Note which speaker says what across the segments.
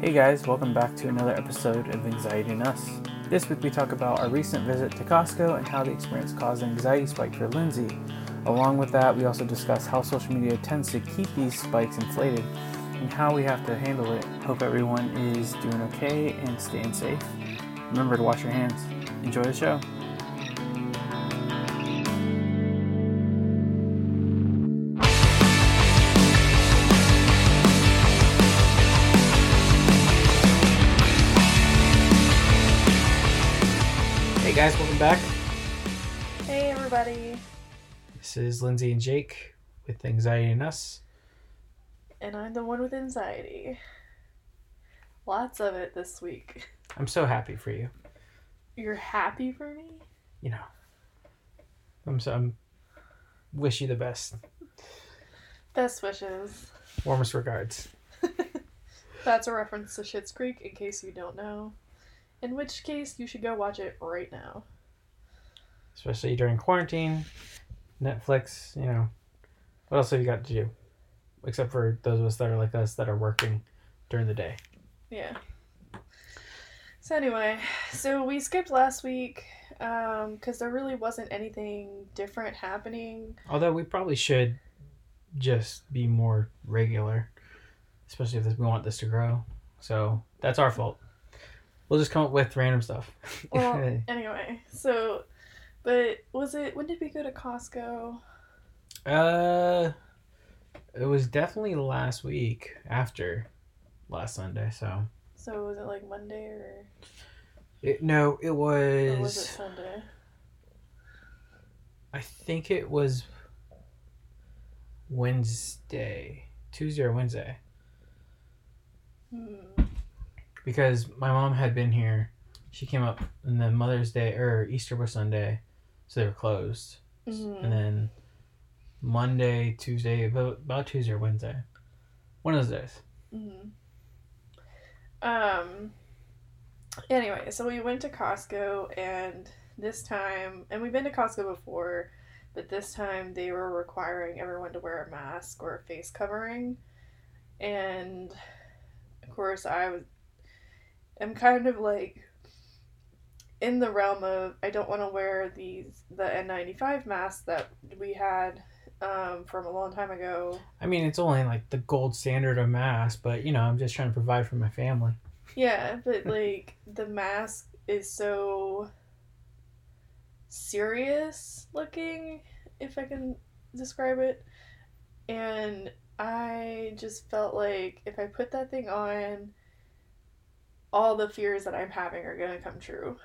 Speaker 1: Hey guys, welcome back to another episode of Anxiety and Us. This week we talk about our recent visit to Costco and how the experience caused an anxiety spike for Lindsay. Along with that, we also discuss how social media tends to keep these spikes inflated and how we have to handle it. Hope everyone is doing okay and staying safe. Remember to wash your hands. Enjoy the show. This is Lindsay and Jake with Anxiety and Us.
Speaker 2: and I'm the one with anxiety. Lots of it this week.
Speaker 1: I'm so happy for you.
Speaker 2: You're happy for me?
Speaker 1: You know, I'm so I'm wish you the best.
Speaker 2: Best wishes.
Speaker 1: Warmest regards.
Speaker 2: That's a reference to Schitt's Creek in case you don't know. In which case, you should go watch it right now.
Speaker 1: Especially during quarantine, Netflix. You know, what else have you got to do? Except for those of us that are like us that are working during the day.
Speaker 2: Yeah. So anyway, so we skipped last week um, because there really wasn't anything different happening.
Speaker 1: Although we probably should just be more regular, especially if this, we want this to grow. So that's our fault. We'll just come up with random stuff.
Speaker 2: Well, anyway, so, but was it, when did we go to Costco?
Speaker 1: uh, it was definitely last week after last Sunday. So
Speaker 2: So was it like Monday or,
Speaker 1: it, no, it was.
Speaker 2: or was it Sunday?
Speaker 1: I think it was Wednesday, Tuesday or Wednesday,
Speaker 2: Hmm.
Speaker 1: because my mom had been here. She came up, and then Mother's Day or Easter was Sunday, so they were closed.
Speaker 2: Mhm.
Speaker 1: And then Monday, Tuesday, about, about Tuesday or Wednesday, one of those days.
Speaker 2: Mhm. Um. Anyway, so we went to Costco, and this time, and we've been to Costco before, but this time they were requiring everyone to wear a mask or a face covering, and of course I was, I'm kind of like in the realm of I don't want to wear these the N95 masks that we had um, from a long time ago.
Speaker 1: I mean, it's only like the gold standard of mass, but you know, I'm just trying to provide for my family.
Speaker 2: Yeah, but like the mask is so serious looking, if I can describe it. And I just felt like if I put that thing on, all the fears that I'm having are going to come true.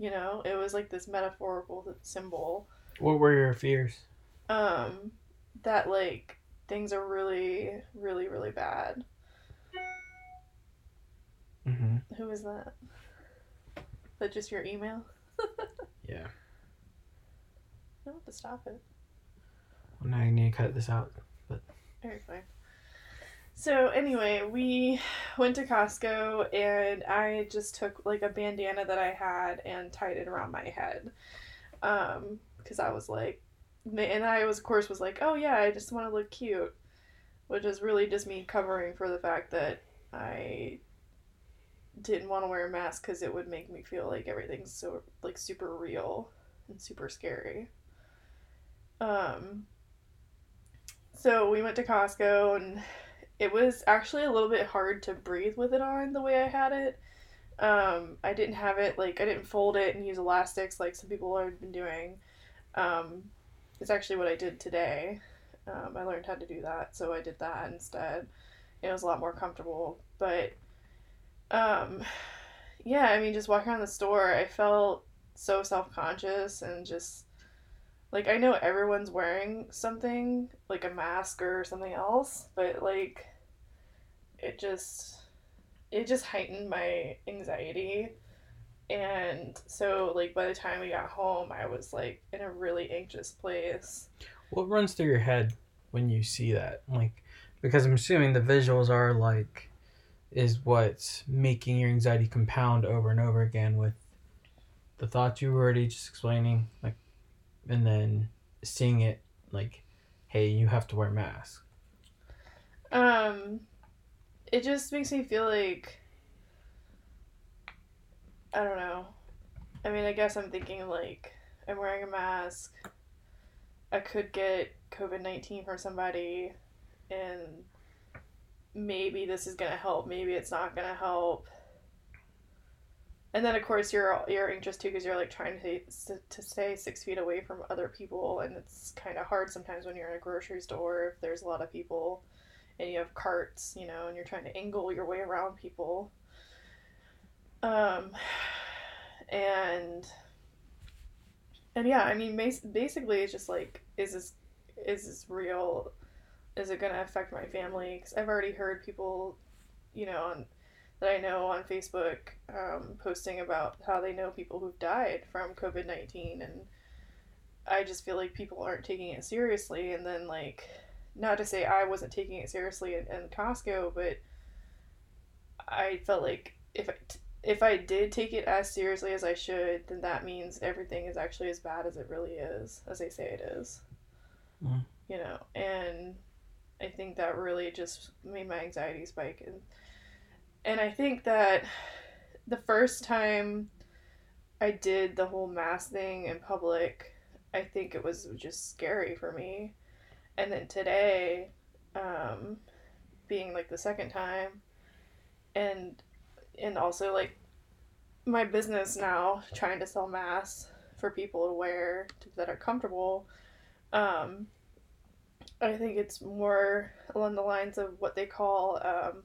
Speaker 2: You know, it was like this metaphorical symbol
Speaker 1: What were your fears?
Speaker 2: um that like things are really really really bad.
Speaker 1: Mm-hmm.
Speaker 2: Who is that? Is that just your email?
Speaker 1: Yeah.
Speaker 2: I have to stop it.
Speaker 1: Well, now you need to cut this out. but.
Speaker 2: Very fine. So anyway, we went to Costco and I just took like a bandana that I had and tied it around my head. Um, because I was like, and I was of course was like, oh yeah, I just want to look cute, which is really just me covering for the fact that I didn't want to wear a mask because it would make me feel like everything's so like super real and super scary. Um, so we went to Costco and it was actually a little bit hard to breathe with it on the way I had it. Um, I didn't have it like I didn't fold it and use elastics like some people have been doing. Um, it's actually what I did today. Um, I learned how to do that, so I did that instead. It was a lot more comfortable, but um, yeah, I mean, just walking around the store, I felt so self conscious and just like I know everyone's wearing something like a mask or something else, but like it just it just heightened my anxiety. And so like by the time we got home, I was like in a really anxious place.
Speaker 1: What runs through your head when you see that? Like, because I'm assuming the visuals are like, is what's making your anxiety compound over and over again with the thoughts you were already just explaining, like, and then seeing it like, hey, you have to wear a mask.
Speaker 2: Um, it just makes me feel like I don't know. I mean, I guess I'm thinking like I'm wearing a mask. I could get COVID 19 from somebody, and maybe this is going to help, maybe it's not going to help. And then, of course, you're you're anxious too because you're like trying to to stay six feet away from other people, and it's kind of hard sometimes when you're in a grocery store if there's a lot of people, and you have carts, you know, and you're trying to angle your way around people. Um, and and yeah, I mean, basically, it's just like, is this is this real? Is it gonna affect my family? Because I've already heard people, you know, on, that I know on Facebook um, posting about how they know people who've died from COVID nineteen, and I just feel like people aren't taking it seriously. And then like, not to say I wasn't taking it seriously in, in Costco, but I felt like if I, if I did take it as seriously as I should, then that means everything is actually as bad as it really is, as they say it is. Mm. You know, and I think that really just made my anxiety spike, and and I think that the first time I did the whole mask thing in public, I think it was just scary for me, and then today, um, being like the second time, and and also like my business now trying to sell masks for people to wear to, that are comfortable um, i think it's more along the lines of what they call um,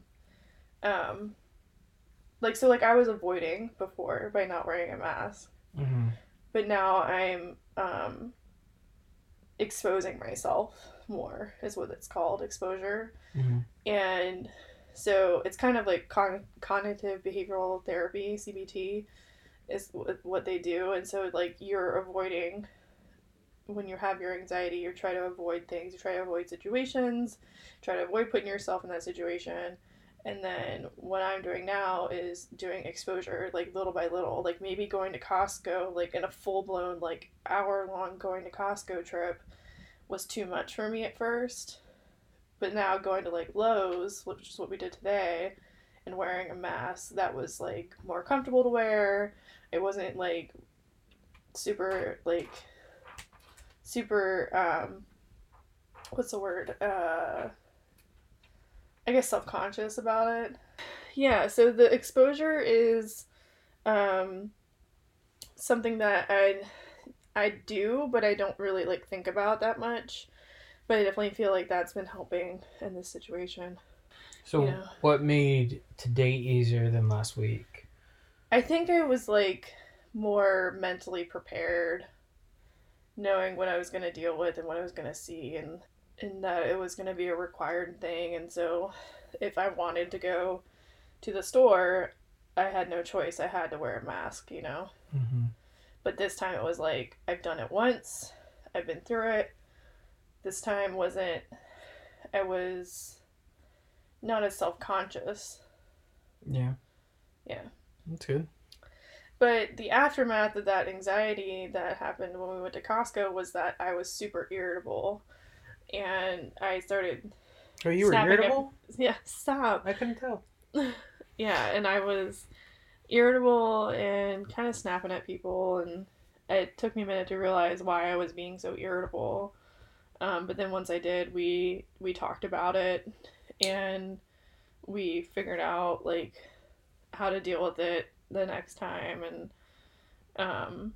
Speaker 2: um, like so like i was avoiding before by not wearing a mask mm-hmm. but now i'm um, exposing myself more is what it's called exposure mm-hmm. and so it's kind of like con- cognitive behavioral therapy, CBT, is what they do. And so like you're avoiding when you have your anxiety, you try to avoid things, you try to avoid situations, try to avoid putting yourself in that situation. And then what I'm doing now is doing exposure, like little by little, like maybe going to Costco, like in a full blown, like hour long going to Costco trip was too much for me at first. But now going to like Lowe's, which is what we did today, and wearing a mask that was like more comfortable to wear. It wasn't like super like super um what's the word? Uh I guess self-conscious about it. Yeah, so the exposure is um something that I I do, but I don't really like think about that much. But I definitely feel like that's been helping in this situation.
Speaker 1: So, you know? what made today easier than last week?
Speaker 2: I think I was like more mentally prepared, knowing what I was going to deal with and what I was going to see, and and that it was going to be a required thing. And so, if I wanted to go to the store, I had no choice. I had to wear a mask, you know. Mm-hmm. But this time it was like I've done it once. I've been through it this time wasn't I was not as self conscious.
Speaker 1: Yeah.
Speaker 2: Yeah.
Speaker 1: That's good.
Speaker 2: But the aftermath of that anxiety that happened when we went to Costco was that I was super irritable. And I started
Speaker 1: Oh you were irritable?
Speaker 2: At, yeah, stop.
Speaker 1: I couldn't tell.
Speaker 2: yeah, and I was irritable and kind of snapping at people and it took me a minute to realize why I was being so irritable. Um, but then once I did, we we talked about it and we figured out like how to deal with it the next time and um,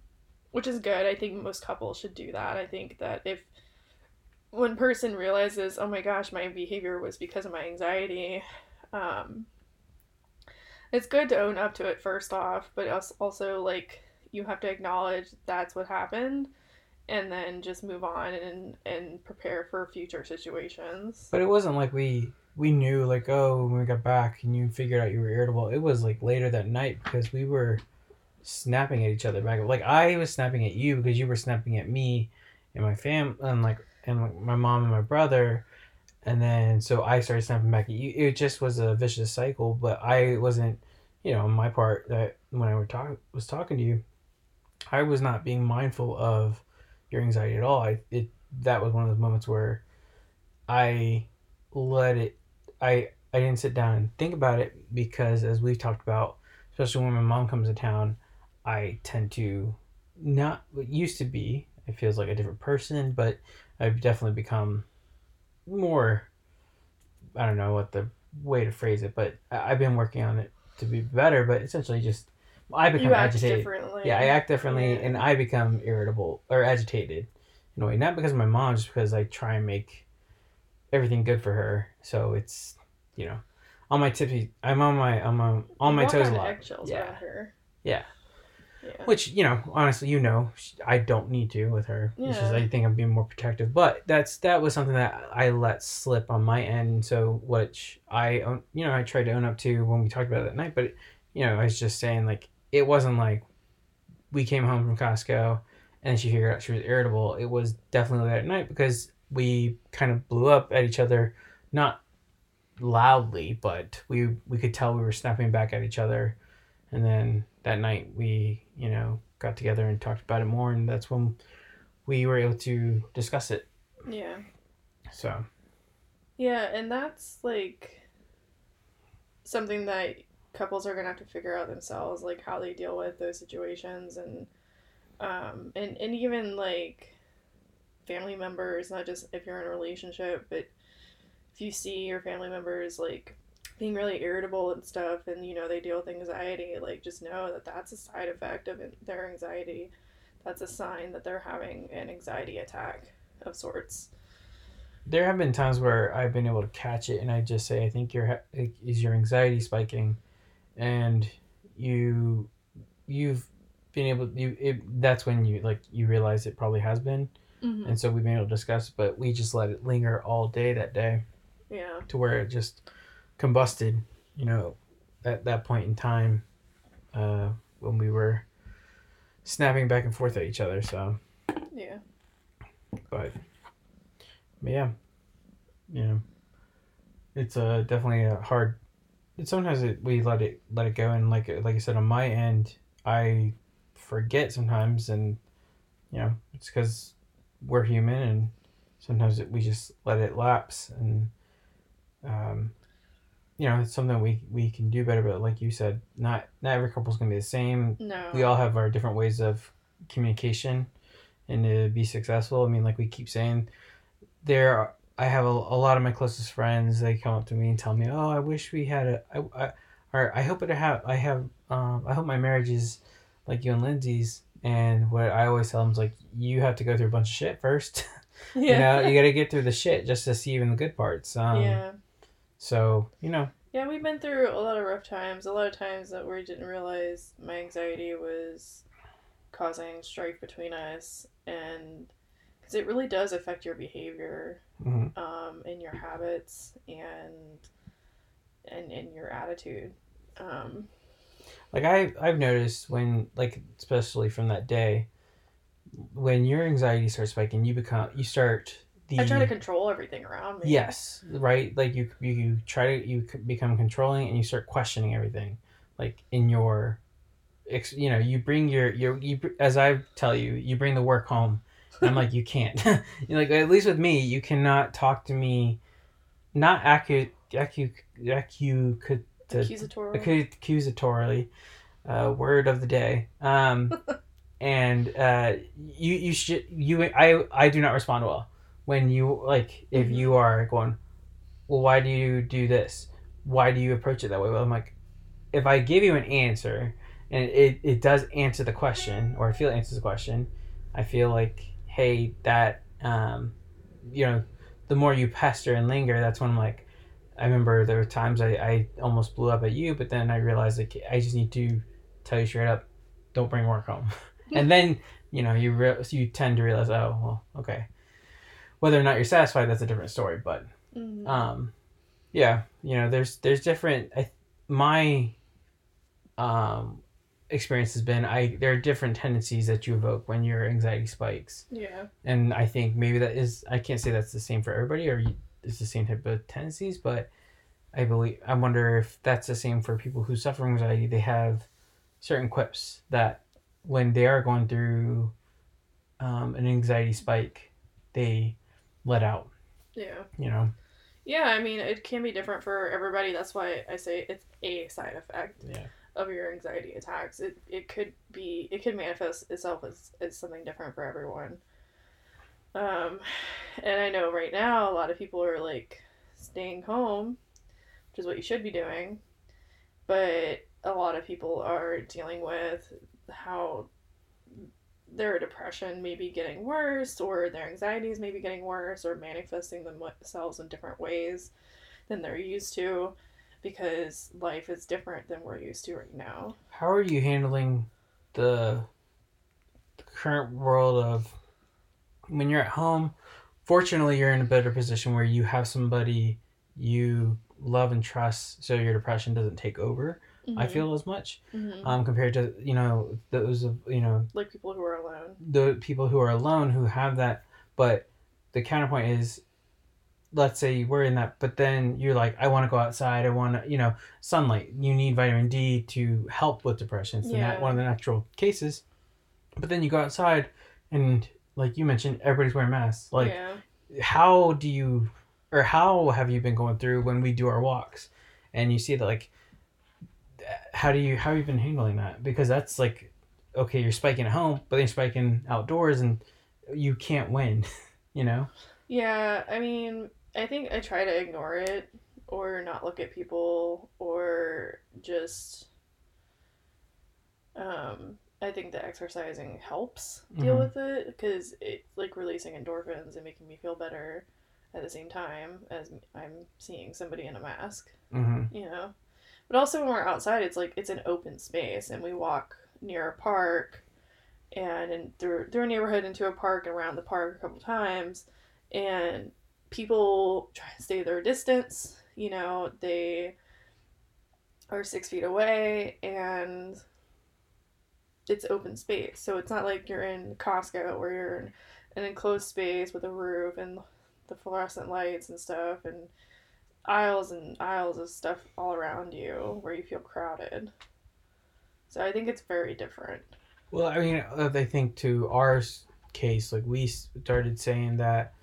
Speaker 2: which is good. I think most couples should do that. I think that if one person realizes, oh my gosh, my behavior was because of my anxiety, um, it's good to own up to it first off, but also like you have to acknowledge that's what happened and then just move on and and prepare for future situations.
Speaker 1: But it wasn't like we we knew like oh when we got back and you figured out you were irritable. It was like later that night because we were snapping at each other back. Like I was snapping at you because you were snapping at me and my fam and like and like my mom and my brother. And then so I started snapping back at you. It just was a vicious cycle, but I wasn't, you know, on my part that when I were talk was talking to you, I was not being mindful of your anxiety at all. I it that was one of those moments where I let it I I didn't sit down and think about it because as we've talked about, especially when my mom comes to town, I tend to not what used to be. It feels like a different person, but I've definitely become more. I don't know what the way to phrase it, but I- I've been working on it to be better. But essentially, just I become agitated. Yeah, I act differently,
Speaker 2: Yeah.
Speaker 1: and I become irritable or agitated in a way. Not because of my mom, just because I try and make everything good for her. So it's you know, on my tippy. I'm on my I'm on, on my toes a lot.
Speaker 2: Eggshells
Speaker 1: Yeah.
Speaker 2: around her.
Speaker 1: Yeah.
Speaker 2: Yeah.
Speaker 1: Which you know, honestly, you know, I don't need to with her. It's just
Speaker 2: Yeah.
Speaker 1: I think I'm being more protective. But that's that was something that I let slip on my end. So which I own, you know, I tried to own up to when we talked about it that night. But you know, I was just saying like it wasn't like we came home from Costco and she figured out she was irritable. It was definitely that night because we kind of blew up at each other, not loudly, but we we could tell we were snapping back at each other. And then that night we, you know, got together and talked about it more and that's when we were able to discuss it.
Speaker 2: Yeah.
Speaker 1: So,
Speaker 2: Yeah, and that's like something that couples are gonna have to figure out themselves, like how they deal with those situations and um and, and even like family members, not just if you're in a relationship, but if you see your family members like being really irritable and stuff and you know they deal with anxiety like just know that that's a side effect of their anxiety. That's a sign that they're having an anxiety attack of sorts.
Speaker 1: There have been times where I've been able to catch it and I just say I think your is your anxiety spiking? And you you've been able you it, that's when you like you realize it probably has been.
Speaker 2: Mm-hmm.
Speaker 1: and so we've been able to discuss but we just let it linger all day that day.
Speaker 2: Yeah.
Speaker 1: To where it just combusted you know at that point in time uh when we were snapping back and forth at each other so
Speaker 2: yeah
Speaker 1: but, but yeah, you know, it's uh, definitely a hard. It, sometimes it, we let it let it go, and like like I said on my end, I forget sometimes, and you know, it's because we're human, and sometimes it, we just let it lapse, and um, you know, it's something we we can do better. But like you said, not not every couple's gonna be the same.
Speaker 2: No.
Speaker 1: We all have our different ways of communication and to be successful. I mean like we keep saying there are, i have a, a lot of my closest friends they come up to me and tell me oh i wish we had a I, I, or i hope it have i have um, i hope my marriage is like you and lindsay's. And what i always tell them is like you have to go through a bunch of shit first. Yeah. you know you got to get through the shit just to see even the good parts. Um,
Speaker 2: yeah
Speaker 1: so you know
Speaker 2: yeah we've been through a lot of rough times a lot of times that we didn't realize my anxiety was causing strife between us and because it really does affect your behavior
Speaker 1: mhm.
Speaker 2: um, and your habits and and, and your attitude um,
Speaker 1: like I I've noticed when like especially from that day when your anxiety starts spiking you become you start the
Speaker 2: I try to control everything around me.
Speaker 1: Yes right? Like you you, you try to you become controlling and you start questioning everything like in your ex, you know you bring your your you as I tell you you bring the work home. I'm like you can't. You're like at least with me you cannot talk to me not acu acu acu could
Speaker 2: accusatory
Speaker 1: Accu- accusatorily uh, word of the day. Um, and uh, you you should you I I do not respond well when you like if
Speaker 2: Mhm.
Speaker 1: you are going well why do you do this why do you approach it that way well I'm like if I give you an answer and it, it does answer the question or I feel it answers the question I feel like hey that um, you know the more you pester and linger that's when I'm like I remember there were times I, I almost blew up at you, but then I realized like I just need to tell you straight up, don't bring work home. and then you know you re- you tend to realize oh well okay, whether or not you're satisfied that's a different story. But
Speaker 2: Mhm.
Speaker 1: um, yeah, you know there's there's different. I, my um experience has been I there are different tendencies that you evoke when your anxiety spikes
Speaker 2: yeah
Speaker 1: and I think maybe that is I can't say that's the same for everybody or it's the same type of tendencies, but I believe I wonder if that's the same for people who suffer from anxiety. They have certain quips that when they are going through um, an anxiety spike, they let out.
Speaker 2: yeah
Speaker 1: You know,
Speaker 2: Yeah, I mean, it can be different for everybody. That's why I say it's a side effect
Speaker 1: yeah,
Speaker 2: of your anxiety attacks. It it could be it could manifest itself as, as something different for everyone. Um, and I know right now a lot of people are like staying home, which is what you should be doing, but a lot of people are dealing with how their depression may be getting worse or their anxieties may be getting worse or manifesting themselves in different ways than they're used to because life is different than we're used to right now.
Speaker 1: How are you handling the, the current world of when you're at home? Fortunately, you're in a better position where you have somebody you love and trust, so your depression doesn't take over. I
Speaker 2: Mhm.
Speaker 1: feel as much
Speaker 2: Mhm.
Speaker 1: um, compared to you know those of you know
Speaker 2: like people who are alone.
Speaker 1: the people who are alone who have that but the counterpoint is let's say we're in that but then you're like i want to go outside i want to you know sunlight you need vitamin d to help with depression it's nat-
Speaker 2: Yeah.
Speaker 1: one of the natural cases but then you go outside and like you mentioned everybody's wearing masks like
Speaker 2: yeah.
Speaker 1: how do you or how have you been going through when we do our walks and you see that like how do you how have you been handling that because that's like okay you're spiking at home but then you're spiking outdoors and you can't win you know
Speaker 2: Yeah, I mean, I think I try to ignore it or not look at people or just um I think the exercising helps deal
Speaker 1: Mhm.
Speaker 2: with it because it's like releasing endorphins and making me feel better at the same time as I'm seeing somebody in a mask,
Speaker 1: hmm
Speaker 2: you know. But also when we're outside, it's like it's an open space and we walk near a park and in, through through a neighborhood into a park and around the park a couple times and people try to stay their distance you know they are six feet away and it's open space. So it's not like you're in costco where you're in an enclosed space with a roof and the fluorescent lights and stuff and aisles and aisles of stuff all around you where you feel crowded. So i think it's very different.
Speaker 1: Well i mean i think to our case like we started saying that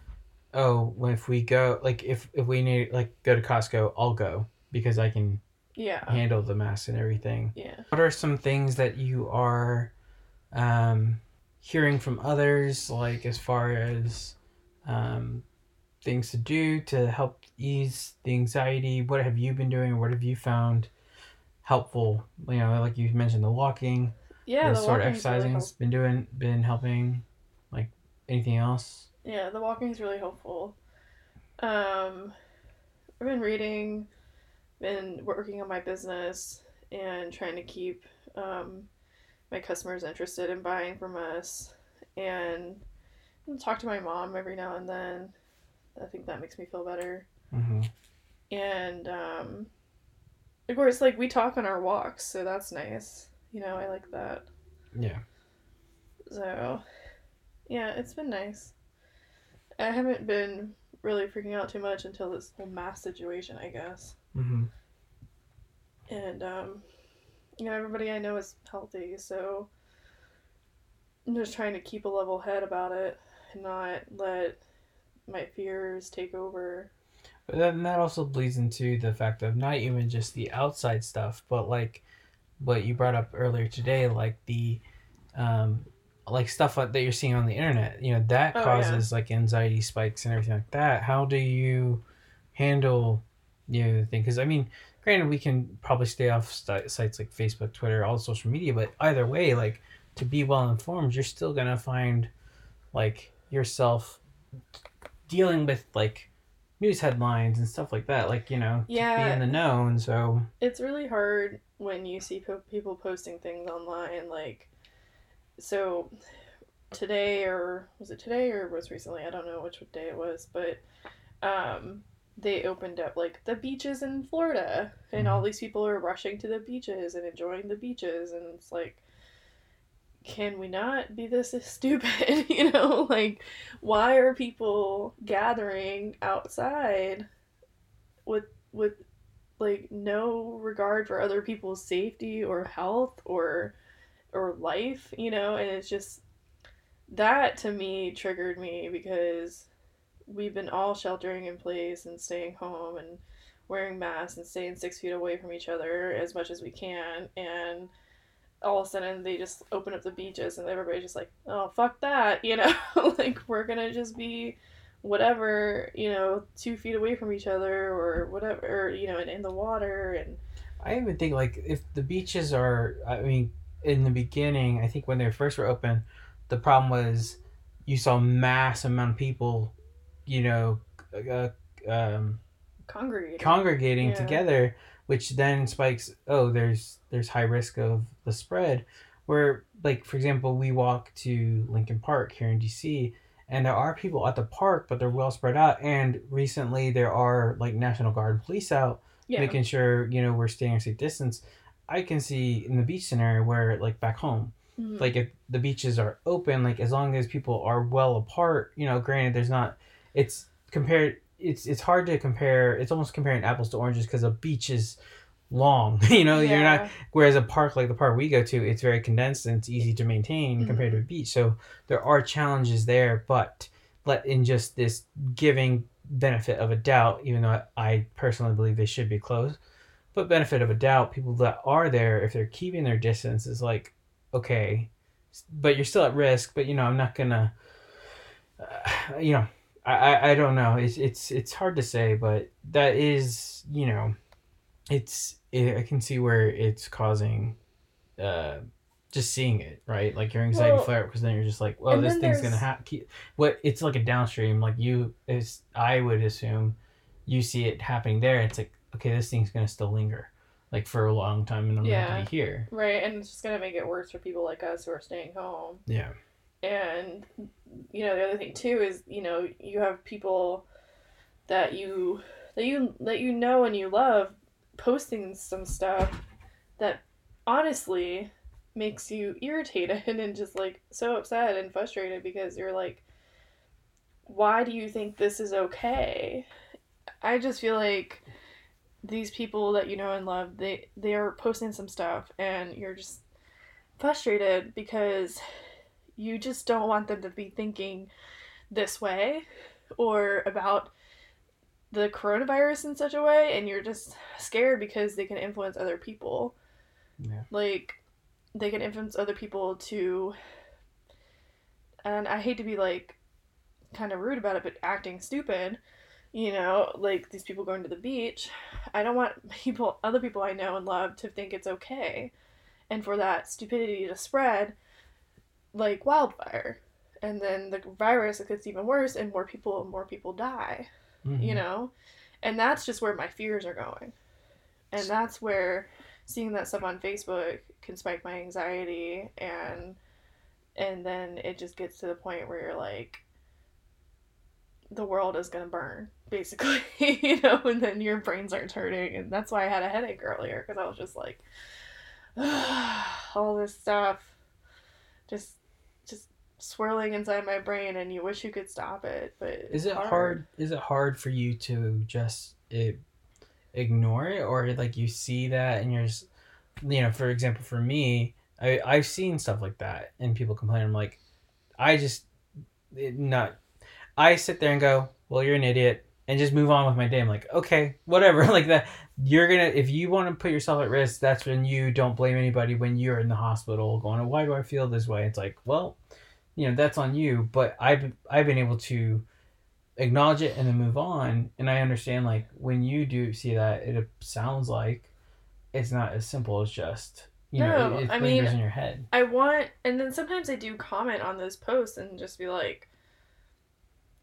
Speaker 1: oh when if we go like if if we need like go to costco i'll go because i can
Speaker 2: yeah.
Speaker 1: handle the mask and everything.
Speaker 2: Yeah.
Speaker 1: What are some things that you are um, hearing from others, like as far as um, things to do to help ease the anxiety? What have you been doing, what have you found helpful? You know, like you mentioned, the walking,
Speaker 2: yeah
Speaker 1: the
Speaker 2: the
Speaker 1: sort of
Speaker 2: really
Speaker 1: exercising has been doing, been helping. Like anything else?
Speaker 2: Yeah, the walking is really helpful. Um, I've been reading, been working on my business, and trying to keep um, my customers interested in buying from us. And talk to my mom every now and then. I think that makes me feel better.
Speaker 1: hmm
Speaker 2: And um, of course, like we talk on our walks, so that's nice. You know, I like that.
Speaker 1: Yeah.
Speaker 2: So, yeah, it's been nice. I haven't been really freaking out too much until this whole mass situation, I guess.
Speaker 1: hmm
Speaker 2: And, um, you know, everybody I know is healthy, so I'm just trying to keep a level head about it and not let my fears take over.
Speaker 1: But then that also bleeds into the fact of not even just the outside stuff, but like what you brought up earlier today, like the um, like stuff like that you're seeing on the internet. You know that
Speaker 2: Oh, yeah.
Speaker 1: causes like anxiety spikes and everything like that. How do you handle you know the thing? Because I mean, granted, we can probably stay off st- sites like Facebook, Twitter, all social media, but either way, like to be well informed, you're still gonna find like yourself dealing with like news headlines and stuff like that like you know to be
Speaker 2: Yeah.
Speaker 1: in the know and so
Speaker 2: It's really hard when you see po- people posting things online, like, so today, or was it today or was recently? I don't know which day it was, but um, they opened up like the beaches in Florida, and all these people are rushing to the beaches and enjoying the beaches, and it's like, can we not be this stupid? you know, like, why are people gathering outside with with like no regard for other people's safety or health or or life, you know, and it's just that to me triggered me because we've been all sheltering in place and staying home and wearing masks and staying six feet away from each other as much as we can and all of a sudden they just open up the beaches and everybody's just like oh fuck that you know? Like we're gonna just be whatever you know two feet away from each other or whatever or, you know and in the water and
Speaker 1: I even think like if the beaches are, I mean, in the beginning, I think when they first were open, the problem was you saw mass amount of people, you know, uh, um,
Speaker 2: congregating.
Speaker 1: congregating
Speaker 2: Yeah.
Speaker 1: together, which then spikes. Oh, there's there's high risk of the spread. Where like for example, we walk to Lincoln Park here in DC, and there are people at the park, but they're well spread out. And recently, there are like National Guard police out
Speaker 2: yeah
Speaker 1: making sure you know we're staying a safe distance. I can see in the beach scenario where like back home,
Speaker 2: Mhm.
Speaker 1: like if the beaches are open, like as long as people are well apart, you know, granted there's not, it's compared, it's it's hard to compare. It's almost comparing apples to oranges because a beach is long, you know, you're not. Whereas a park like the park we go to, it's very condensed and it's easy to maintain compared to a beach. So there are challenges there, but let in just this giving benefit of a doubt, even though I personally believe they should be closed. But benefit of a doubt, people that are there, if they're keeping their distance, is like, okay, but you're still at risk. But you know, I'm not gonna, uh, you know, I, I don't know. It's it's it's hard to say, but that is you know, it's it, I can see where it's causing, uh, just seeing it right, like your anxiety
Speaker 2: Well,
Speaker 1: flare up because then you're just like, well, this thing's gonna happen. what it's like a downstream. Like you is I would assume, you see it happening there. It's like okay, this thing's gonna still linger, like for a long time, and I'm
Speaker 2: Yeah.
Speaker 1: gonna be here.
Speaker 2: right and it's just gonna make it worse for people like us who are staying home
Speaker 1: Yeah.
Speaker 2: And you know the other thing too is you know you have people that you that you that you know and you love posting some stuff that honestly makes you irritated and just like so upset and frustrated because you're like why do you think this is okay? I just feel like these people that you know and love they they are posting some stuff and you're just frustrated because you just don't want them to be thinking this way or about the coronavirus in such a way and you're just scared because they can influence other people
Speaker 1: Yeah.
Speaker 2: like they can influence other people to and i hate to be like kind of rude about it but acting stupid you know like these people going to the beach i don't want people other people i know and love to think it's okay and for that stupidity to spread like wildfire. And then the virus it gets even worse and more people more people die
Speaker 1: Mhm.
Speaker 2: you know? And that's just where my fears are going. And that's where seeing that stuff on facebook can spike my anxiety and and then it just gets to the point where you're like the world is gonna burn basically you know? And then your brain starts hurting. And that's why i had a headache earlier because i was just like all this stuff just swirling inside my brain and you wish you could stop it but
Speaker 1: Is it hard. Is it hard for you to just it, ignore it, or like you see that and you're just, you know, for example, for me, I I've seen stuff like that and people complain. I'm like, I just it, not. I sit there and go, well, you're an idiot, and just move on with my day. I'm like, okay, whatever, like that. You're gonna if you want to put yourself at risk, that's when you don't blame anybody when you're in the hospital going, why do I feel this way? It's like, well, you know, that's on you. But I've I've been able to acknowledge it and then move on. And I understand like when you do see that, it sounds like it's not as simple as just you know
Speaker 2: No,
Speaker 1: it, it
Speaker 2: I mean-
Speaker 1: in your head.
Speaker 2: I want, and then sometimes I do comment on those posts and just be like,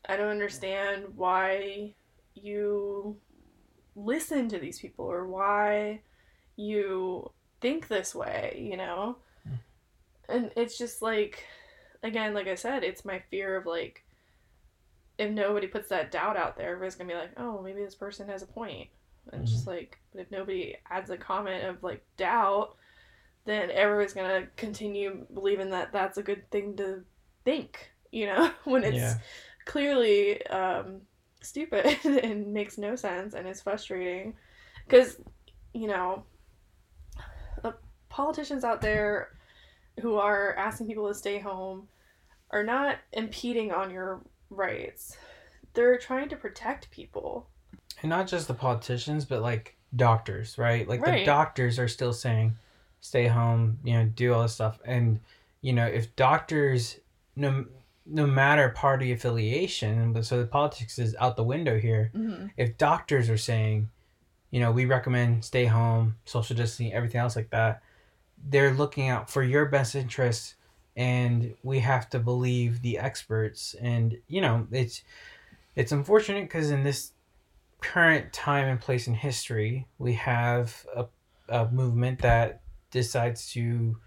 Speaker 2: I don't understand why you listen to these people or why you think this way, you know?
Speaker 1: Hmm.
Speaker 2: And it's just like, again, like I said, it's my fear of like, if nobody puts that doubt out there, everybody's gonna be like, oh, maybe this person has a point. And it's just like, but if nobody adds a comment of like doubt, then everybody's gonna continue believing that that's a good thing to think, you know, when it's
Speaker 1: Yeah.
Speaker 2: clearly um, stupid and makes no sense and is frustrating. Because, you know, the politicians out there who are asking people to stay home are not impeding on your rights. They're trying to protect people.
Speaker 1: and not just the politicians, but like doctors, right? Like the doctors are still saying, stay home, you know, do all this stuff. And, you know, if doctors, no, no matter party affiliation, but so the politics is out the window here.
Speaker 2: Mm-hmm.
Speaker 1: If doctors are saying, you know, we recommend stay home, social distancing, everything else like that, they're looking out for your best interests. And we have to believe the experts. And, you know, it's, it's unfortunate because in this current time and place in history, we have a, a movement that decides to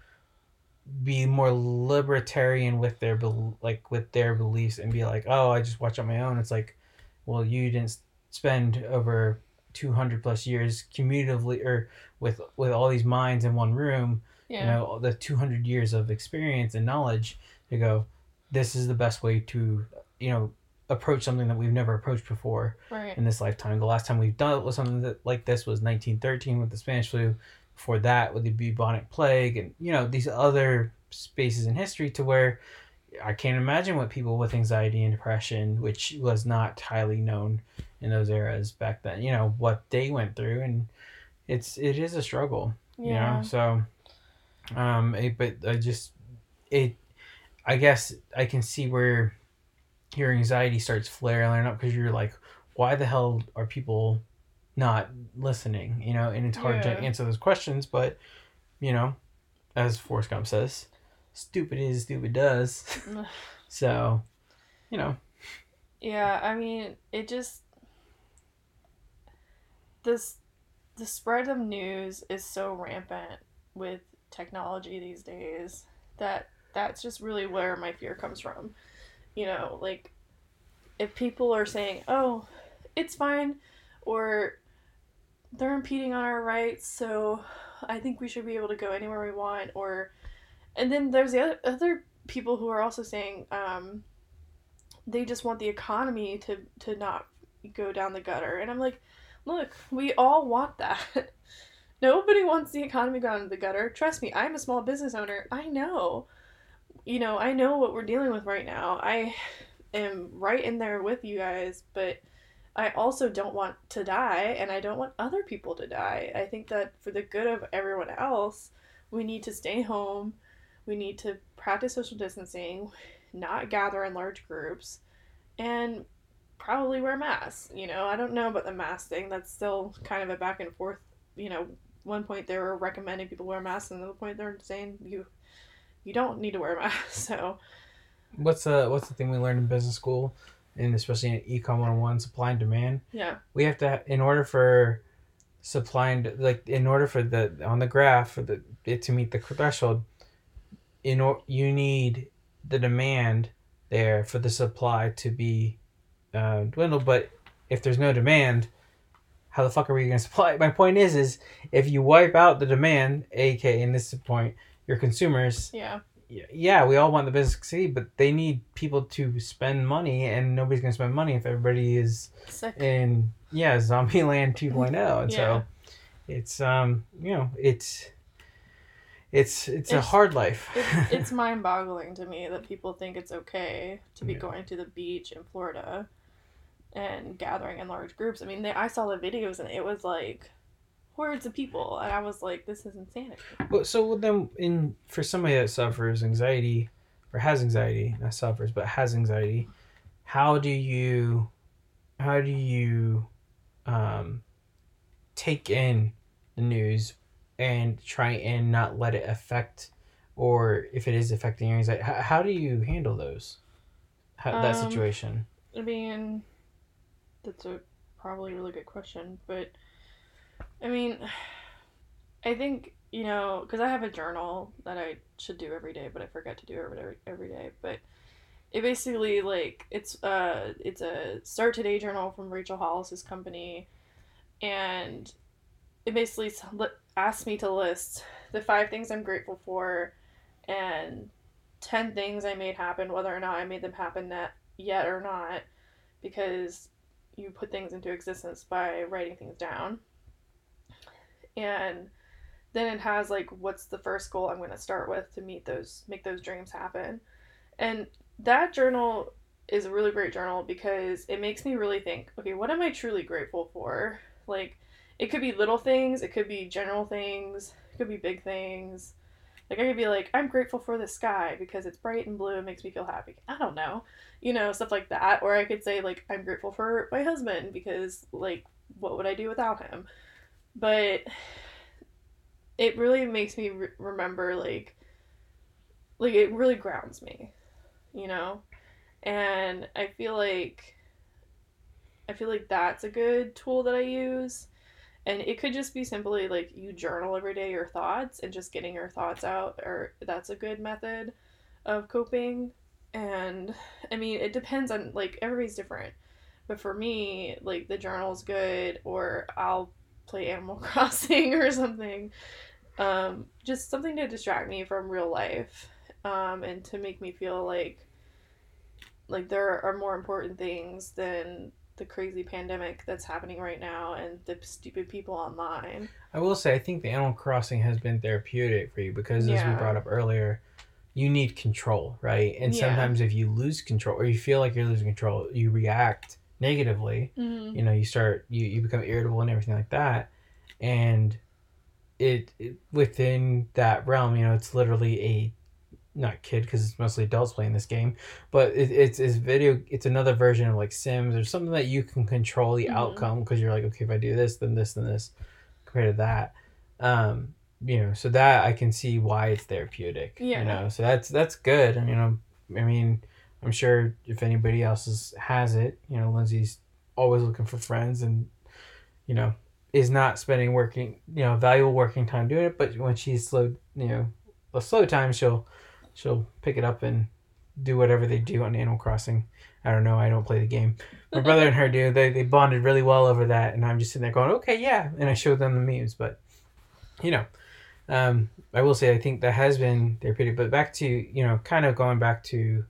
Speaker 1: be more libertarian with their like with their beliefs and be like, oh, I just watch on my own. It's like, well, you didn't spend over two hundred plus years cumulatively or with with all these minds in one room.
Speaker 2: Yeah.
Speaker 1: You know, the two hundred years of experience and knowledge to go. This is the best way to you know approach something that we've never approached before
Speaker 2: right.
Speaker 1: in this lifetime. The last time we've done it with something that, like this was 1913 with the Spanish flu. Before that, with the bubonic plague, and you know these other spaces in history to where I can't imagine what people with anxiety and depression, which was not highly known in those eras back then, you know what they went through, and it's it is a struggle, you
Speaker 2: Yeah.
Speaker 1: know. So, um, it, but I just it, I guess I can see where your anxiety starts flaring up because you're like, why the hell are people not listening? You know, and it's hard
Speaker 2: Yeah.
Speaker 1: to answer those questions, but you know, as Forrest Gump says, stupid is stupid does. so, you know,
Speaker 2: Yeah, I mean, it just this the spread of news is so rampant with technology these days that that's just really where my fear comes from. You know, like if people are saying, "Oh, it's fine," or they're impeding on our rights, so I think we should be able to go anywhere we want, or and then there's the other, other people who are also saying, um, they just want the economy to to not go down the gutter and i'm like look we all want that. Nobody wants the economy going down the gutter. Trust me i'm a small business owner. I know. You know i know what we're dealing with right now. I am right in there with you guys but i also don't want to die and i don't want other people to die. I think that for the good of everyone else we need to stay home. We need to practice social distancing not gather in large groups and probably wear masks. You know, I don't know about the mask thing. That's still kind of a back and forth. You know, one point they were recommending people wear masks, and another point they're saying you you don't need to wear a mask. So
Speaker 1: what's the what's the thing we learned in business school, and especially in Econ 101, supply and demand.
Speaker 2: yeah,
Speaker 1: we have to in order for supply and like in order for the on the graph for the it to meet the threshold in or you need the demand there for the supply to be uh, dwindled but if there's no demand how the fuck are we going to supply my point is is if you wipe out the demand ak in this point your consumers
Speaker 2: yeah,
Speaker 1: yeah, we all want the business to succeed, but they need people to spend money, and nobody's gonna spend money if everybody is
Speaker 2: sick.
Speaker 1: in yeah zombie land 2.0 and
Speaker 2: Yeah.
Speaker 1: so it's um you know it's it's it's, a hard life
Speaker 2: It's, it's mind boggling to me that people think it's okay to be
Speaker 1: Yeah.
Speaker 2: going to the beach in Florida and gathering in large groups. I mean, they, I saw the videos and it was like hordes of people, and I was like, this is insanity.
Speaker 1: Well, so then in for somebody that suffers anxiety or has anxiety not suffers but has anxiety how do you how do you um take in the news and try and not let it affect or if it is affecting your anxiety how, how do you handle those how, that
Speaker 2: Um,
Speaker 1: situation
Speaker 2: I mean, that's a probably really good question, but I mean, I think you know because I have a journal that I should do every day, but I forget to do it every every day. But it basically like it's uh it's a Start Today journal from Rachel Hollis's company, and it basically s- li- asked me to list the five things I'm grateful for, and ten things I made happen, whether or not I made them happen that yet or not, because you put things into existence by writing things down. And then it has like what's the first goal I'm going to start with to meet those make those dreams happen. And that journal is a really great journal because it makes me really think, okay, what am I truly grateful for? Like, it could be little things, it could be general things, it could be big things. Like, I could be like, I'm grateful for the sky because it's bright and blue and makes me feel happy. I don't know. You know, stuff like that. Or I could say, like, I'm grateful for my husband because, like, what would I do without him? But it really makes me re- remember, like, like, it really grounds me, you know? and I feel like I feel like that's a good tool that I use. And it could just be simply like you journal every day your thoughts and just getting your thoughts out or that's a good method of coping. And I mean, it depends on like everybody's different. But for me, like the journal's good or I'll play Animal Crossing or something. Um, just something to distract me from real life um, and to make me feel like like there are more important things than the crazy pandemic that's happening right now and the stupid people online.
Speaker 1: I will say, I think the Animal Crossing has been therapeutic for you because, as we brought up earlier, you need control, right? And
Speaker 2: Yeah.
Speaker 1: sometimes if you lose control or you feel like you're losing control, you react negatively.
Speaker 2: Mm-hmm.
Speaker 1: You know, you start, you, you become irritable and everything like that. And it, it within that realm, you know, it's literally a not kid because it's mostly adults playing this game, but it, it's it's video. It's another version of like Sims or something that you can control the
Speaker 2: Mhm.
Speaker 1: outcome because you're like, okay, if I do this, then this, then this, compared to that. Um, you know, so that I can see why it's therapeutic.
Speaker 2: Yeah.
Speaker 1: You know, so that's that's good. I mean, I'm, I mean, I'm sure if anybody else is, has it, you know, Lindsay's always looking for friends and, you know, is not spending working, you know, valuable working time doing it. But when she's slow, you know, a slow time, she'll she'll pick it up and do whatever they do on Animal Crossing. I don't know. I don't play the game. My brother and her do. They they bonded really well over that, and I'm just sitting there going, okay, yeah. And I showed them the memes, but you know, um, I will say I think that has been therapeutic. But back to you know, kind of going back to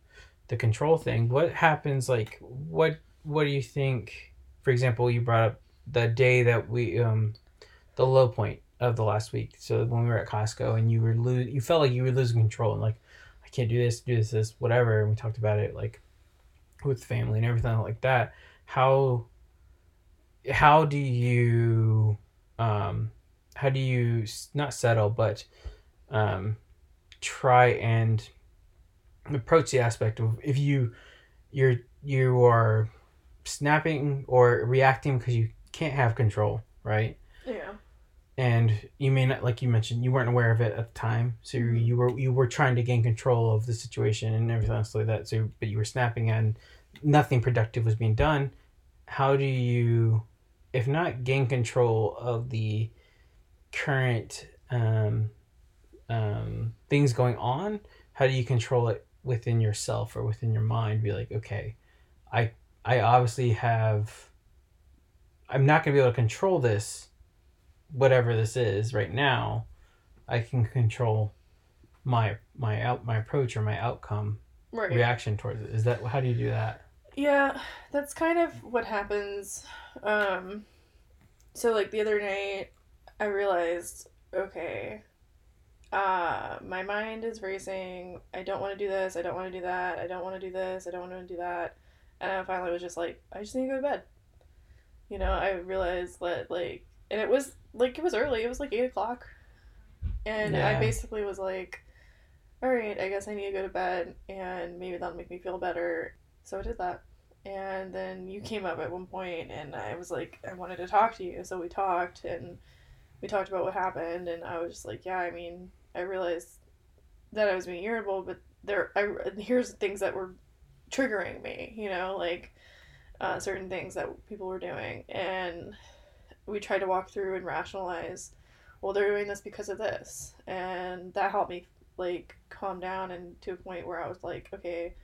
Speaker 1: the control thing. What happens? Like, what what do you think? For example, you brought up the day that we um, the low point of the last week. So when we were at Costco and you were lo- you felt like you were losing control and like I can't do this, do this, this, whatever. And we talked about it like with family and everything like that. How how do you um how do you not settle but um try and approach the aspect of if you you're you are snapping or reacting because you can't have control right. And you may not like you mentioned you weren't aware of it at the time. So you,
Speaker 2: Mhm.
Speaker 1: you were you were trying to gain control of the situation and everything else like that. So but you were snapping and nothing productive was being done. How do you if not gain control of the current um, um, things going on how do you control it within yourself or within your mind? Be like okay i i obviously have i'm not going to be able to control this whatever this is right now i can control my my out my approach or my outcome
Speaker 2: Right.
Speaker 1: reaction towards it is that how do you do that
Speaker 2: Yeah, that's kind of what happens. Um, so like the other night, I realized, okay, uh, my mind is racing. I don't want to do this. I don't want to do that. I don't want to do this. I don't want to do that. And I finally was just like, I just need to go to bed. You know, I realized that like, and it was like it was early. It was like eight o'clock, and I basically was like, all right, I guess I need to go to bed, and maybe that'll make me feel better. So I did that. And then you came up at one point, and I was like, I wanted to talk to you. So we talked, and we talked about what happened. And I was just like, yeah, I mean, I realized that I was being irritable, but there, I here's things that were triggering me, you know, like uh, certain things that people were doing. And we tried to walk through and rationalize, well, they're doing this because of this. And that helped me, like, calm down and to a point where I was like, okay,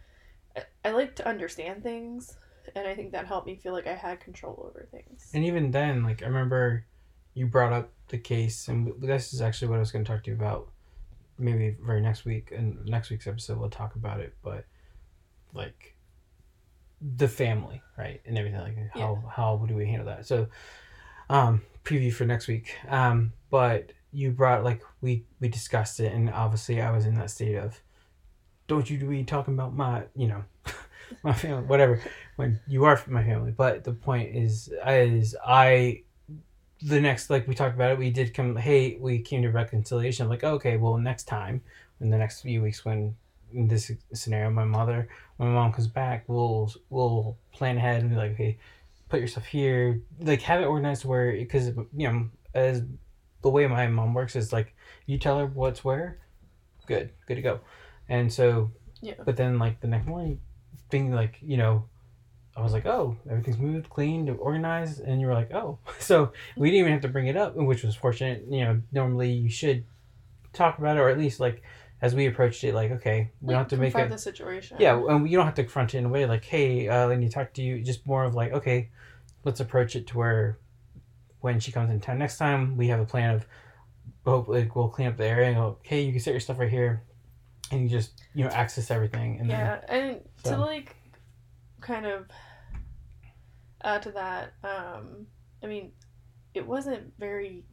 Speaker 2: I, I like to understand things, and I think that helped me feel like I had control over things.
Speaker 1: And even then, like I remember, you brought up the case, and this is actually what I was going to talk to you about. Maybe very next week, and next week's episode we'll talk about it. But like the family, right, and everything like how how do we handle that? So, um, preview for next week. Um, but you brought like we we discussed it, and obviously I was in that state of, don't you be talking about my, you know, my family, whatever. When you are my family, but the point is, is I the next like we talked about it we did come hey we came to reconciliation like okay well next time in the next few weeks when in this scenario my mother when my mom comes back we'll we'll plan ahead and be like okay put yourself here like have it organized where because you know as the way my mom works is like you tell her what's where good good to go and so
Speaker 2: Yeah.
Speaker 1: but then like the next morning being like you know I was like, oh, everything's moved, cleaned, organized, and you were like, oh, so we didn't even have to bring it up, which was fortunate. You know, normally you should talk about it, or at least like as we approached it, like, okay, we don't have to make
Speaker 2: confront
Speaker 1: it.
Speaker 2: the situation.
Speaker 1: Yeah, and you don't have to confront it in a way like, hey, uh, let me talk to you. Just more of like, okay, let's approach it to where when she comes in town next time, we have a plan of hopefully we'll clean up the area and go, hey, you can set your stuff right here, and you just you know access everything. And
Speaker 2: yeah, and to like kind of add to that, um, I mean, it wasn't very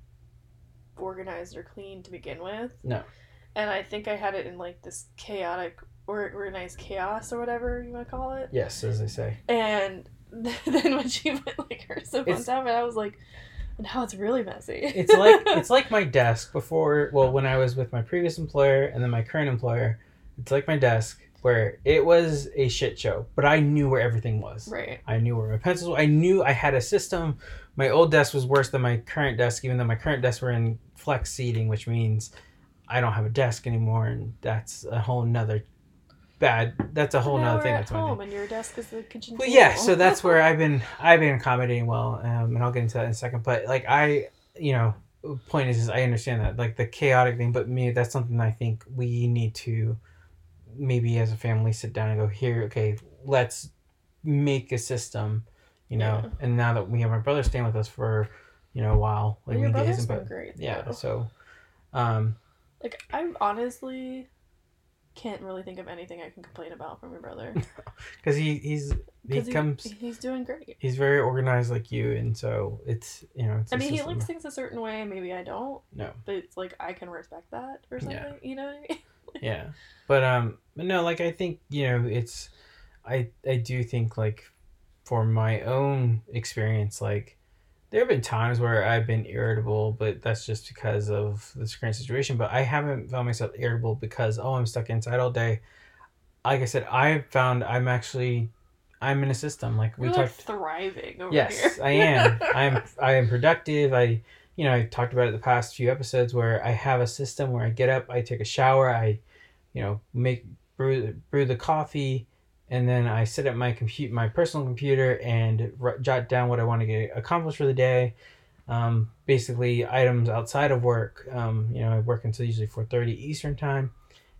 Speaker 2: organized or clean to begin with.
Speaker 1: No.
Speaker 2: And I think I had it in like this chaotic or organized chaos or whatever you want to call it.
Speaker 1: yes, as they say,
Speaker 2: And then when she put like her stuff on
Speaker 1: It's-
Speaker 2: top of it, I was like, now it's really messy.
Speaker 1: it's like it's like my desk before well when i was with my previous employer and then my current employer it's like my desk where it was a shit show but i knew where everything was
Speaker 2: right.
Speaker 1: i knew where my pencils were i knew i had a system my old desk was worse than my current desk even though my current desk were in flex seating which means i don't have a desk anymore and that's a whole nother bad that's a whole
Speaker 2: now
Speaker 1: nother thing
Speaker 2: at
Speaker 1: that's my
Speaker 2: home and your desk is the kitchen
Speaker 1: well,
Speaker 2: table.
Speaker 1: yeah, so that's where I've been. I've been accommodating well, um, and I'll get into that in a second. But like I, you know, point is, is I understand that like the chaotic thing, but me, that's something I think we need to maybe as a family sit down and go here. Okay, let's make a system, you know.
Speaker 2: Yeah.
Speaker 1: And now that we have our brother staying with us for, you know, a while, like
Speaker 2: Well,
Speaker 1: we his input.
Speaker 2: great.
Speaker 1: Yeah,
Speaker 2: though.
Speaker 1: so, um,
Speaker 2: Like I honestly can't really think of anything I can complain about from your brother.
Speaker 1: because he he's he comes.
Speaker 2: he's doing great.
Speaker 1: He's very organized like you, and so it's you know. It's
Speaker 2: I mean, he likes things a certain way. Maybe I don't.
Speaker 1: No.
Speaker 2: But it's like I can respect that or something.
Speaker 1: Yeah.
Speaker 2: You know what I mean?
Speaker 1: yeah but um but no like i think you know it's i i do think like for my own experience like there have been times where i've been irritable but that's just because of the current situation but i haven't found myself irritable because oh i'm stuck inside all day. Like i said i found i'm actually i'm in a system like we
Speaker 2: You're like
Speaker 1: talked
Speaker 2: thriving over here.
Speaker 1: yes i am i'm i am productive. I you know i talked about it the past few episodes where i have a system where i get up i take a shower i you know make brew brew the coffee and then i sit up my compute my personal computer and r- jot down what i want to get accomplished for the day um, basically items outside of work um, you know i work until usually 4.30 eastern time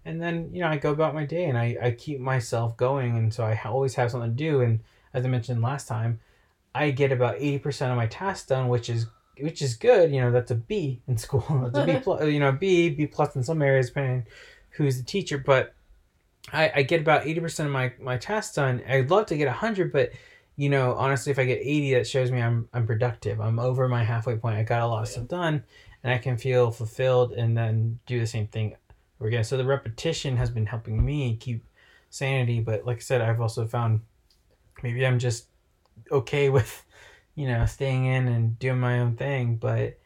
Speaker 1: and then you know i go about my day and i, I keep myself going and so i ha- always have something to do and as i mentioned last time I get about eighty percent of my tasks done, which is which is good. You know, that's a B in school. It's a B plus. You know, B B plus in some areas, depending who's the teacher. But I, I get about eighty percent of my my tasks done. I'd love to get hundred, but you know, honestly, if I get eighty, that shows me I'm I'm productive. I'm over my halfway point. I got a lot of stuff done, and I can feel fulfilled, and then do the same thing again. So the repetition has been helping me keep sanity. But like I said, I've also found maybe I'm just okay with you know staying in and doing my own thing but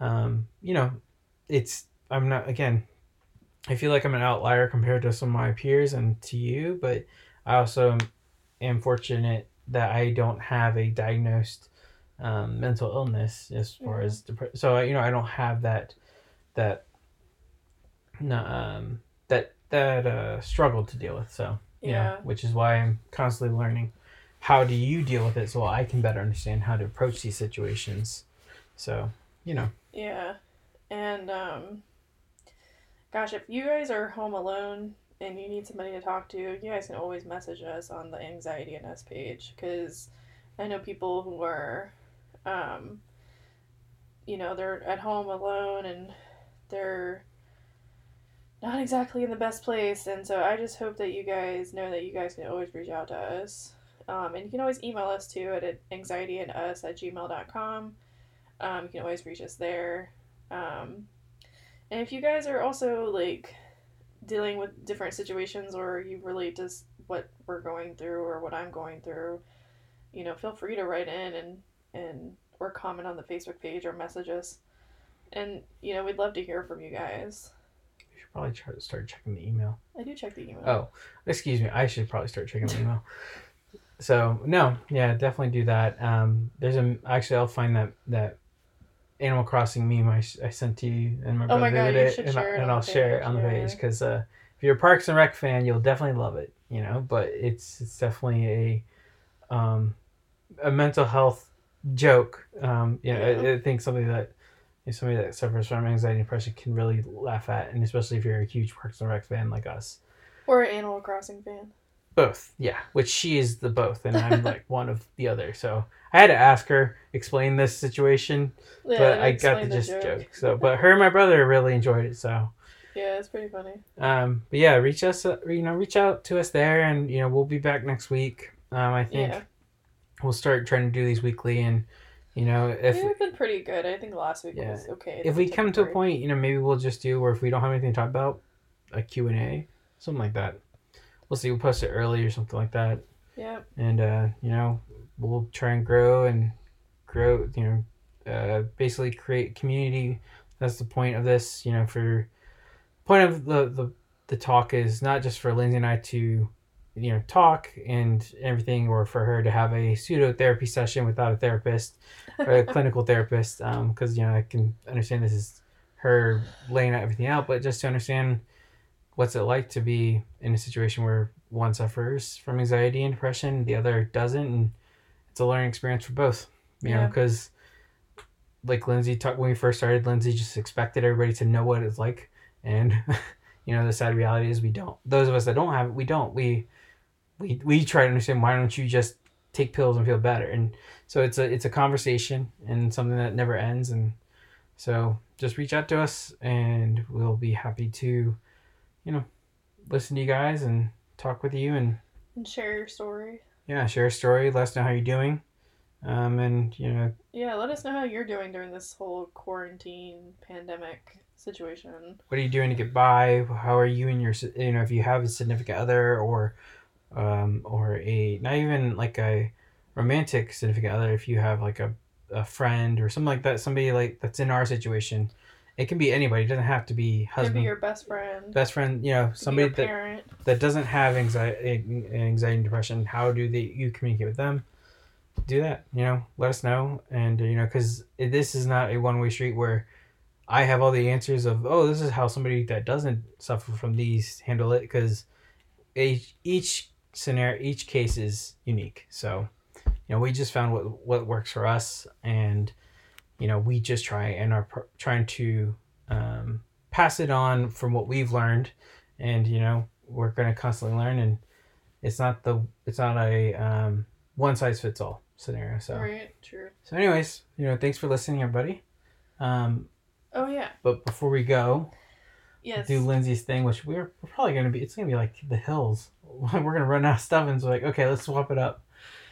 Speaker 1: um you know it's i'm not again i feel like i'm an outlier compared to some of my peers and to you but i also am, am fortunate that i don't have a diagnosed um, mental illness as far
Speaker 2: Mhm.
Speaker 1: as dep- so you know i don't have that that um that that uh struggle to deal with so know,
Speaker 2: Yeah.
Speaker 1: which is why i'm constantly learning how do you deal with it so I can better understand how to approach these situations. So, you know,
Speaker 2: Yeah. And um gosh, if you guys are home alone and you need somebody to talk to, you guys can always message us on the Anxiety and Us page cuz I know people who are um you know, they're at home alone and they're not exactly in the best place and so I just hope that you guys know that you guys can always reach out to us. Um, and you can always email us too at anxietyandus at gmail.com. Um, you can always reach us there. Um, and if you guys are also like dealing with different situations or you relate to what we're going through or what I'm going through, you know, feel free to write in and and or comment on the Facebook page or message us. And you know, we'd love to hear from you guys.
Speaker 1: You should probably try to start checking the email.
Speaker 2: I do check the email.
Speaker 1: Oh, excuse me. I should probably start checking the email. So no, yeah, definitely do that. Um, there's a actually I'll find that that Animal Crossing meme I, I sent to you and my
Speaker 2: Oh
Speaker 1: brother
Speaker 2: my God,
Speaker 1: did
Speaker 2: you
Speaker 1: it, and, I, and I'll share it on the page because uh, if you're a Parks and Rec fan, you'll definitely love it. You know, but it's it's definitely a um, a mental health joke. Um, you know, I,
Speaker 2: Yeah.
Speaker 1: I think something that is somebody that suffers from anxiety and depression can really laugh at, and especially if you're a huge Parks and Rec fan like us.
Speaker 2: Or an Animal Crossing fan.
Speaker 1: Both, yeah. Which she is the both, and I'm like one of the other. So I had to ask her explain this situation,
Speaker 2: Yeah,
Speaker 1: but I got to
Speaker 2: the
Speaker 1: just joke. So, but her and my brother really enjoyed it. So,
Speaker 2: Yeah, it's pretty funny.
Speaker 1: um, but yeah, reach us, uh, you know, reach out to us there, and you know, we'll be back next week. Um, I think
Speaker 2: Yeah.
Speaker 1: we'll start trying to do these weekly, and you know, if
Speaker 2: We've been pretty good. I think last week
Speaker 1: Yeah.
Speaker 2: was okay.
Speaker 1: if we come to a point, you know, maybe we'll just do, or if we don't have anything to talk about, a Q and A, something like that. We'll see. We'll post it early or something like that.
Speaker 2: Yeah.
Speaker 1: and uh, you know we'll try and grow and grow you know uh, basically create community that's the point of this you know for point of the, the the talk is not just for lindsay and i to you know talk and everything or for her to have a pseudo therapy session without a therapist or a clinical therapist Um, because you know i can understand this is her laying everything out but just to understand what's it like to be in a situation where one suffers from anxiety and depression the other doesn't and it's a learning experience for both you know because like lindsay talked when we first started lindsay just expected everybody to know what it's like and you know the sad reality is we don't those of us that don't have it we don't we we we try to understand why don't you just take pills and feel better? And so it's a it's a conversation and something that never ends and so just reach out to us and we'll be happy to you know listen to you guys and talk with you and
Speaker 2: And share your story.
Speaker 1: yeah share a story let us know how you're doing um and you know
Speaker 2: Yeah, let us know how you're doing during this whole quarantine pandemic situation.
Speaker 1: what are you doing to get by how are you and your you know if you have a significant other or um or a not even like a romantic significant other if you have like a, a friend or something like that somebody like that's in our situation it can be anybody it doesn't have to be
Speaker 2: Could
Speaker 1: husband
Speaker 2: be your best friend.
Speaker 1: best friend you know somebody that
Speaker 2: parent.
Speaker 1: that doesn't have anxiety, anxiety and depression, how do they you communicate with them? Do that, you know. Let us know, and you know, because this is not a one way street where I have all the answers of oh, this is how somebody that doesn't suffer from these handle it, because each each scenario, each case is unique. So, you know, we just found what what works for us, and you know, we just try and are pr- trying to um, pass it on from what we've learned, and you know, we're going to constantly learn and it's not the it's not a um, one size fits all scenario so
Speaker 2: Right, true.
Speaker 1: so anyways you know thanks for listening everybody um,
Speaker 2: Oh yeah.
Speaker 1: but before we go
Speaker 2: Yes.
Speaker 1: do lindsay's thing which we're, we're probably going to be it's going to be like the hills we're going to run out of stuff and so like okay let's swap it up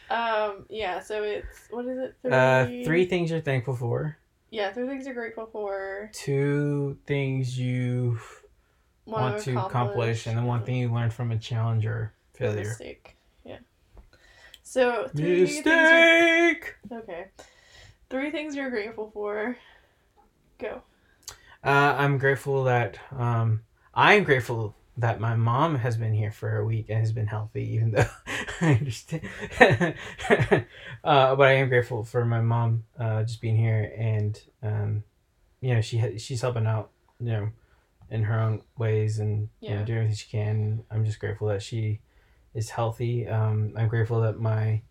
Speaker 2: Um yeah, so it's what is it? Three
Speaker 1: uh, three things you're thankful for
Speaker 2: Yeah, three things you're grateful for.
Speaker 1: two things you want to accomplish and then one thing you learned from a challenge or failure
Speaker 2: Mistake. Yeah. So three you're-
Speaker 1: mistake
Speaker 2: Okay. Three things you're grateful for. Go.
Speaker 1: Uh, I'm grateful that um, I'm grateful that my mom has been here for a week and has been healthy, even though I understand. uh, but I am grateful for my mom uh, just being here and um, you know she ha- she's helping out you know in her own ways and you know doing everything she can. I'm just grateful that she is healthy. Um, I'm grateful that my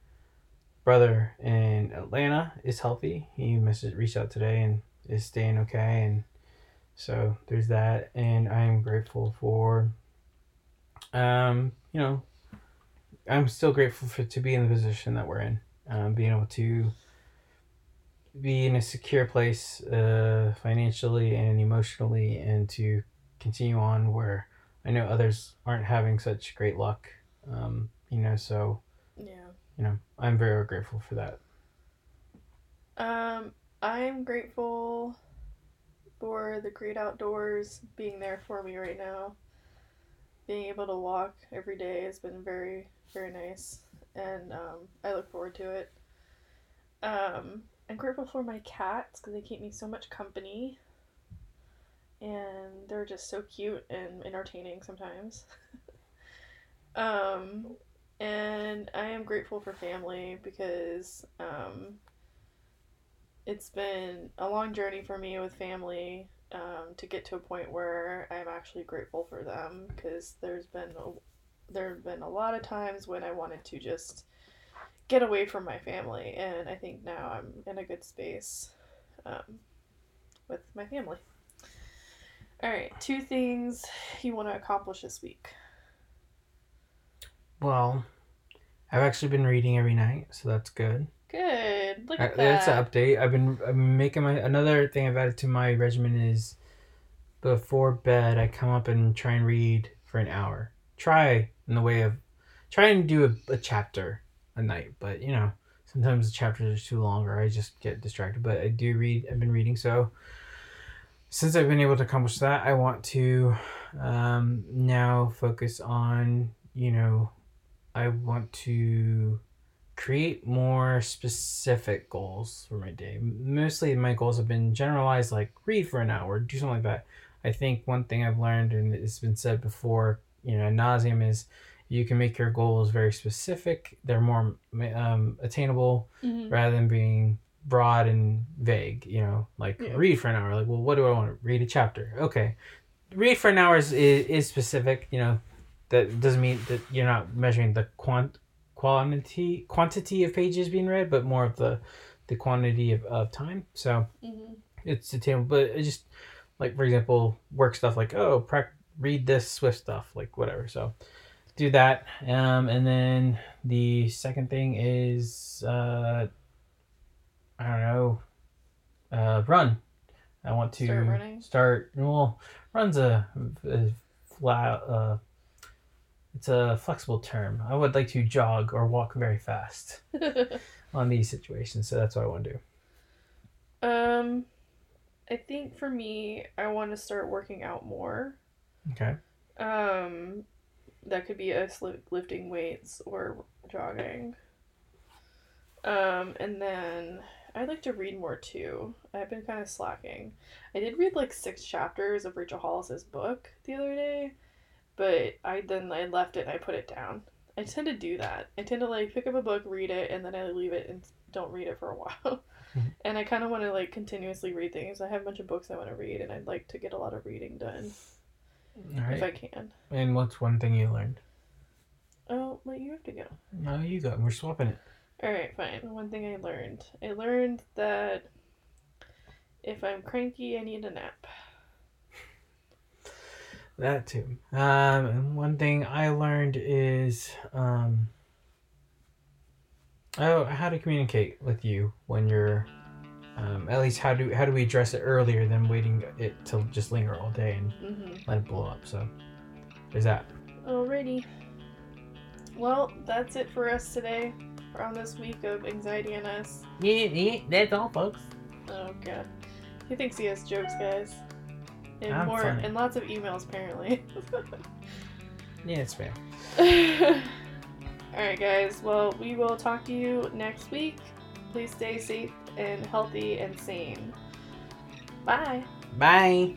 Speaker 1: brother in Atlanta is healthy. He messaged reached out today and is staying okay and so there's that and i'm grateful for um you know i'm still grateful for to be in the position that we're in um, being able to be in a secure place uh, financially and emotionally and to continue on where i know others aren't having such great luck um, you know so
Speaker 2: Yeah.
Speaker 1: you know i'm very grateful for that
Speaker 2: Um, I'm grateful for the great outdoors being there for me right now. being able to walk every day has been very, very nice, and um, I look forward to it. Um, I'm grateful for my cats because they keep me so much company, and they're just so cute and entertaining sometimes. um, and I am grateful for family because um, it's been a long journey for me with family um, to get to a point where I'm actually grateful for them because there's been a, there have been a lot of times when I wanted to just get away from my family, and I think now I'm in a good space um, with my family. All right, two things you want to accomplish this week.
Speaker 1: Well, I've actually been reading every night, so that's good.
Speaker 2: Good. Look at
Speaker 1: That's an update. I've been I've been making my another thing I've added to my regimen is before bed I come up and try and read for an hour. Try in the way of try and do a, a chapter a night, but you know sometimes the chapters are too long or I just get distracted. But I do read. I've been reading so. Since I've been able to accomplish that, I want to um, now focus on you know I want to create more specific goals for my day. Mostly my goals have been generalized, like read for an hour, do something like that. I think one thing I've learned, and it's been said before, you know, ad nauseum, is you can make your goals very specific. They're more um, attainable
Speaker 2: Mhm.
Speaker 1: rather than being broad and vague. You know, like
Speaker 2: Yeah.
Speaker 1: read for an hour. Like, well, what do I want to read a chapter? Okay, read for an hour is, is, is specific. You know, that doesn't mean that you're not measuring the quant quantity quantity of pages being read, but more of the the quantity of, of time. So
Speaker 2: Mhm.
Speaker 1: it's attainable. But it just like for example, work stuff like oh, prac- read this Swift stuff, like whatever. So do that, um, and then the second thing is uh, I don't know, uh, run. I want to
Speaker 2: Start
Speaker 1: start- well, run's a, a flat. Uh, it's a flexible term. I would like to jog or walk very fast on these situations, so that's what I want to do.
Speaker 2: um, I think for me, I want to start working out more.
Speaker 1: Okay.
Speaker 2: Um, that could be us lifting weights or jogging. Um, and then I'd like to read more too. I've been kind of slacking. I did read like six chapters of Rachel Hollis's book the other day, but I then I left it and I put it down. I tend to do that. I tend to like pick up a book, read it, and then I leave it and don't read it for a while.
Speaker 1: Mhm.
Speaker 2: And I kind of want to like continuously read things. I have a bunch of books I want to read, and I'd like to get a lot of reading done
Speaker 1: right.
Speaker 2: if I can.
Speaker 1: And what's one thing you learned?
Speaker 2: Oh, well, you have to go.
Speaker 1: No, you go. We're swapping it.
Speaker 2: All right, fine. One thing I learned. I learned that if I'm cranky, I need a nap.
Speaker 1: That too. Um, and one thing I learned is um, oh, how to communicate with you when you're. Um, at least how do how do we address it earlier than waiting it to just linger all day and
Speaker 2: Mm-hmm.
Speaker 1: let it blow up? So there's that.
Speaker 2: Alrighty. Well, that's it for us today. We're on this week of Anxiety and Us.
Speaker 1: Yeah, yeah, that's all, folks.
Speaker 2: Oh god. He thinks he has jokes, guys. And
Speaker 1: I'm
Speaker 2: more
Speaker 1: funny.
Speaker 2: and lots of emails apparently.
Speaker 1: Yeah, it's fair.
Speaker 2: Alright guys, well we will talk to you next week. Please stay safe and healthy and sane. Bye.
Speaker 1: Bye.